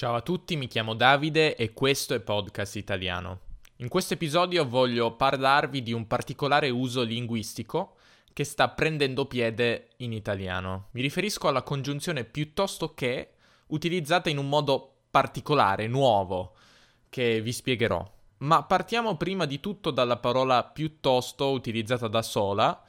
Ciao a tutti, mi chiamo Davide e questo è Podcast Italiano. In questo episodio voglio parlarvi di un particolare uso linguistico che sta prendendo piede in italiano. Mi riferisco alla congiunzione piuttosto che utilizzata in un modo particolare, nuovo, che vi spiegherò. Ma partiamo prima di tutto dalla parola piuttosto utilizzata da sola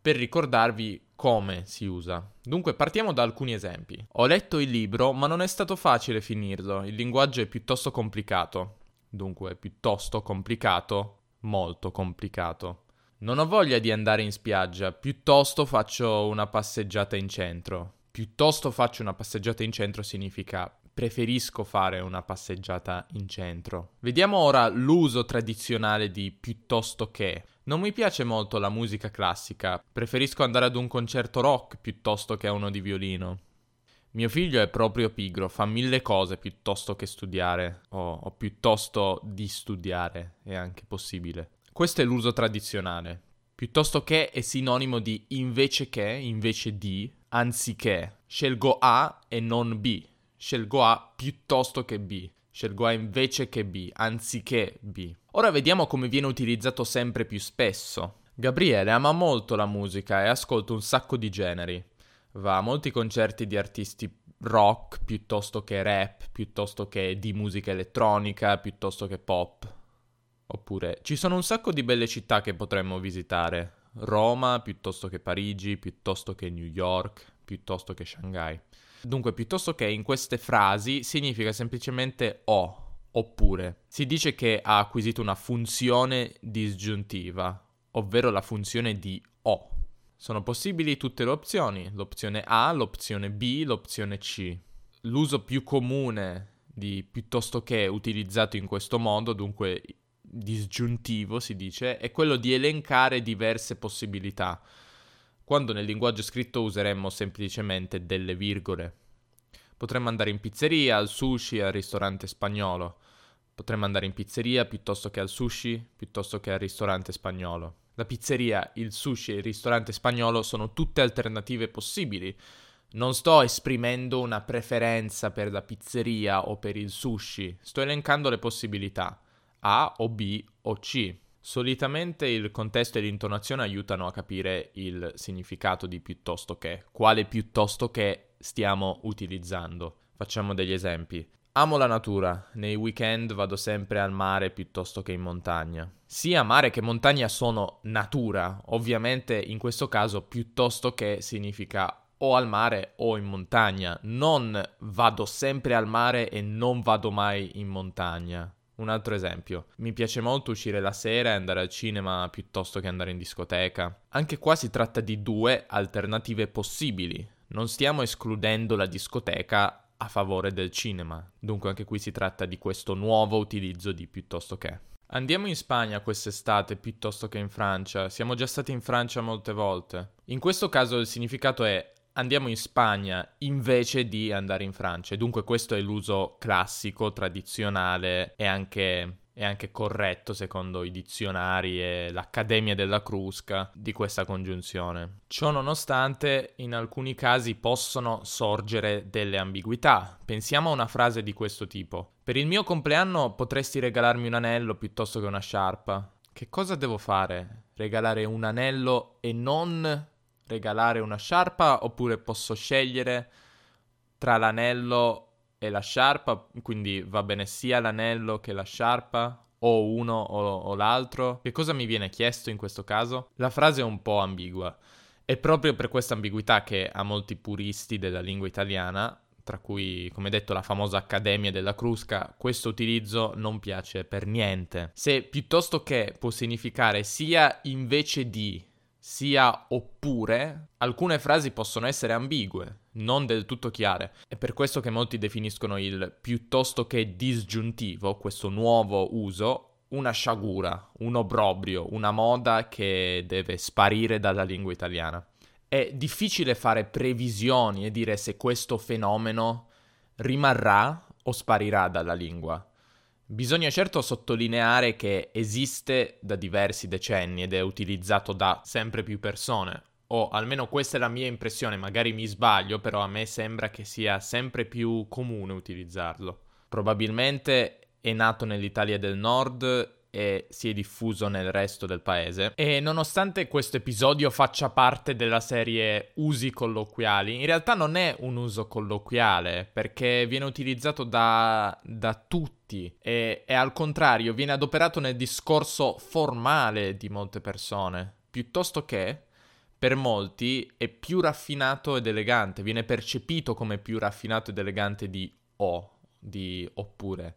per ricordarvi come si usa. Dunque partiamo da alcuni esempi. Ho letto il libro, ma non è stato facile finirlo, il linguaggio è piuttosto complicato. Dunque, piuttosto complicato, molto complicato. Non ho voglia di andare in spiaggia, piuttosto faccio una passeggiata in centro. Piuttosto faccio una passeggiata in centro significa preferisco fare una passeggiata in centro. Vediamo ora l'uso tradizionale di piuttosto che. Non mi piace molto la musica classica, preferisco andare ad un concerto rock piuttosto che a uno di violino. Mio figlio è proprio pigro, fa mille cose piuttosto che studiare, o, o piuttosto di studiare, è anche possibile. Questo è l'uso tradizionale. Piuttosto che è sinonimo di invece che, invece di, anziché. Scelgo A e non B. Scelgo A piuttosto che B. Scelgo A invece che B, anziché B. Ora vediamo come viene utilizzato sempre più spesso. Gabriele ama molto la musica e ascolta un sacco di generi. Va a molti concerti di artisti rock piuttosto che rap, piuttosto che di musica elettronica, piuttosto che pop. Oppure ci sono un sacco di belle città che potremmo visitare. Roma piuttosto che Parigi, piuttosto che New York, piuttosto che Shanghai. Dunque, piuttosto che in queste frasi significa semplicemente o, oppure. Si dice che ha acquisito una funzione disgiuntiva, ovvero la funzione di o. Sono possibili tutte le opzioni, l'opzione A, l'opzione B, l'opzione C. L'uso più comune di piuttosto che utilizzato in questo modo, dunque disgiuntivo si dice, è quello di elencare diverse possibilità quando nel linguaggio scritto useremmo semplicemente delle virgole. Potremmo andare in pizzeria, al sushi, al ristorante spagnolo. Potremmo andare in pizzeria piuttosto che al sushi, piuttosto che al ristorante spagnolo. La pizzeria, il sushi e il ristorante spagnolo sono tutte alternative possibili. Non sto esprimendo una preferenza per la pizzeria o per il sushi, sto elencando le possibilità A o B o C. Solitamente il contesto e l'intonazione aiutano a capire il significato di piuttosto che, quale piuttosto che stiamo utilizzando. Facciamo degli esempi. Amo la natura, nei weekend vado sempre al mare piuttosto che in montagna. Sia mare che montagna sono natura, ovviamente in questo caso piuttosto che significa o al mare o in montagna, non vado sempre al mare e non vado mai in montagna. Un altro esempio, mi piace molto uscire la sera e andare al cinema piuttosto che andare in discoteca. Anche qua si tratta di due alternative possibili. Non stiamo escludendo la discoteca a favore del cinema, dunque anche qui si tratta di questo nuovo utilizzo di piuttosto che. Andiamo in Spagna quest'estate piuttosto che in Francia, siamo già stati in Francia molte volte. In questo caso il significato è andiamo in Spagna invece di andare in Francia. Dunque questo è l'uso classico, tradizionale e anche, anche corretto secondo i dizionari e l'Accademia della Crusca di questa congiunzione. Ciò nonostante in alcuni casi possono sorgere delle ambiguità. Pensiamo a una frase di questo tipo. Per il mio compleanno potresti regalarmi un anello piuttosto che una sciarpa. Che cosa devo fare? Regalare un anello e non regalare una sciarpa oppure posso scegliere tra l'anello e la sciarpa, quindi va bene sia l'anello che la sciarpa o uno o, o l'altro. Che cosa mi viene chiesto in questo caso? La frase è un po' ambigua. È proprio per questa ambiguità che a molti puristi della lingua italiana, tra cui, come detto, la famosa Accademia della Crusca, questo utilizzo non piace per niente. Se piuttosto che può significare sia invece di sia oppure, alcune frasi possono essere ambigue, non del tutto chiare. È per questo che molti definiscono il piuttosto che disgiuntivo, questo nuovo uso, una sciagura, un obbrobrio, una moda che deve sparire dalla lingua italiana. È difficile fare previsioni e dire se questo fenomeno rimarrà o sparirà dalla lingua. Bisogna certo sottolineare che esiste da diversi decenni ed è utilizzato da sempre più persone. o almeno questa è la mia impressione, magari mi sbaglio, però a me sembra che sia sempre più comune utilizzarlo. Probabilmente è nato nell'Italia del Nord e si è diffuso nel resto del paese. E nonostante questo episodio faccia parte della serie usi colloquiali, in realtà non è un uso colloquiale perché viene utilizzato da, da tutti e, e al contrario viene adoperato nel discorso formale di molte persone, piuttosto che per molti è più raffinato ed elegante, viene percepito come più raffinato ed elegante di o, di oppure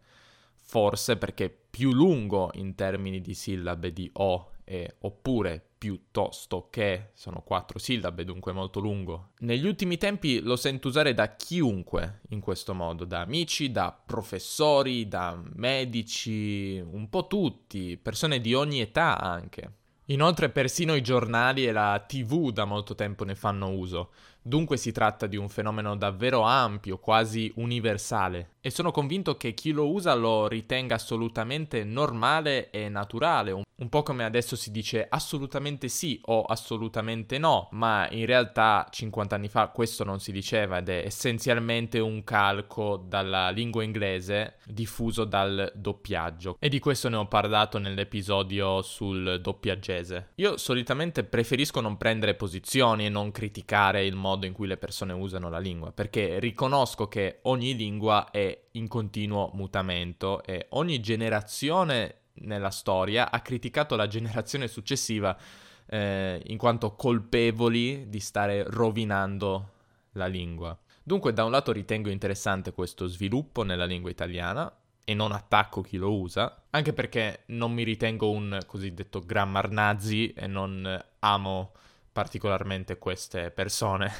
forse perché più lungo in termini di sillabe di o e oppure piuttosto che sono quattro sillabe, dunque molto lungo. Negli ultimi tempi lo sento usare da chiunque in questo modo, da amici, da professori, da medici, un po' tutti, persone di ogni età anche. Inoltre persino i giornali e la TV da molto tempo ne fanno uso. Dunque si tratta di un fenomeno davvero ampio, quasi universale, e sono convinto che chi lo usa lo ritenga assolutamente normale e naturale, un, po' come adesso si dice assolutamente sì o assolutamente no, ma in realtà 50 anni fa questo non si diceva ed è essenzialmente un calco dalla lingua inglese diffuso dal doppiaggio. E di questo ne ho parlato nell'episodio sul doppiaggese. Io solitamente preferisco non prendere posizioni e non criticare il modo in cui le persone usano la lingua, perché riconosco che ogni lingua è in continuo mutamento e ogni generazione nella storia ha criticato la generazione successiva eh, in quanto colpevoli di stare rovinando la lingua. Dunque, da un lato ritengo interessante questo sviluppo nella lingua italiana e non attacco chi lo usa, anche perché non mi ritengo un cosiddetto grammar nazi e non amo particolarmente queste persone.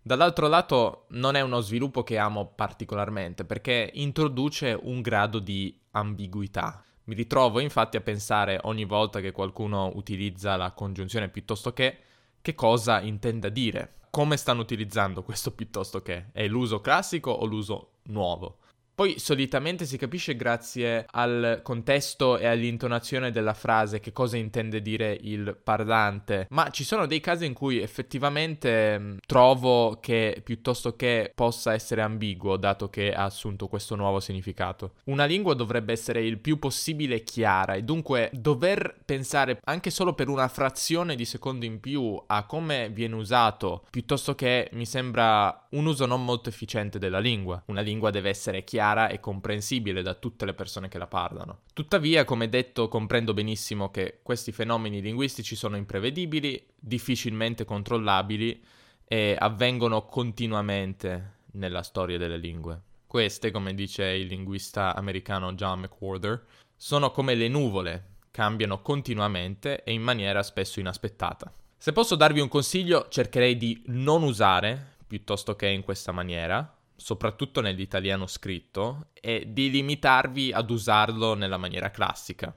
Dall'altro lato non è uno sviluppo che amo particolarmente perché introduce un grado di ambiguità. Mi ritrovo infatti a pensare ogni volta che qualcuno utilizza la congiunzione piuttosto che che cosa intenda dire. Come stanno utilizzando questo piuttosto che? È l'uso classico o l'uso nuovo? Poi solitamente si capisce grazie al contesto e all'intonazione della frase che cosa intende dire il parlante, ma ci sono dei casi in cui effettivamente mh, mm, trovo che piuttosto che possa essere ambiguo dato che ha assunto questo nuovo significato. Una lingua dovrebbe essere il più possibile chiara e dunque dover pensare anche solo per una frazione di secondo in più a come viene usato piuttosto che mi sembra un uso non molto efficiente della lingua. Una lingua deve essere chiara chiara e comprensibile da tutte le persone che la parlano. Tuttavia, come detto, comprendo benissimo che questi fenomeni linguistici sono imprevedibili, difficilmente controllabili e avvengono continuamente nella storia delle lingue. Queste, come dice il linguista americano John McWhorter, sono come le nuvole, cambiano continuamente e in maniera spesso inaspettata. Se posso darvi un consiglio, cercherei di non usare, piuttosto che in questa maniera, soprattutto nell'italiano scritto, e di limitarvi ad usarlo nella maniera classica,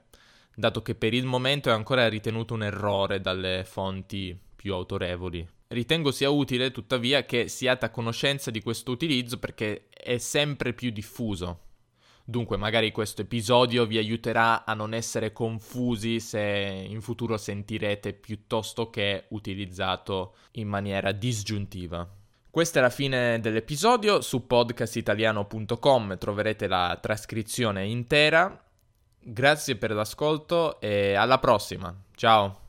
dato che per il momento è ancora ritenuto un errore dalle fonti più autorevoli. Ritengo sia utile, tuttavia, che siate a conoscenza di questo utilizzo perché è sempre più diffuso. Dunque, magari questo episodio vi aiuterà a non essere confusi se in futuro sentirete piuttosto che utilizzato in maniera disgiuntiva. Questa è la fine dell'episodio, su podcastitaliano.com troverete la trascrizione intera. Grazie per l'ascolto e alla prossima. Ciao!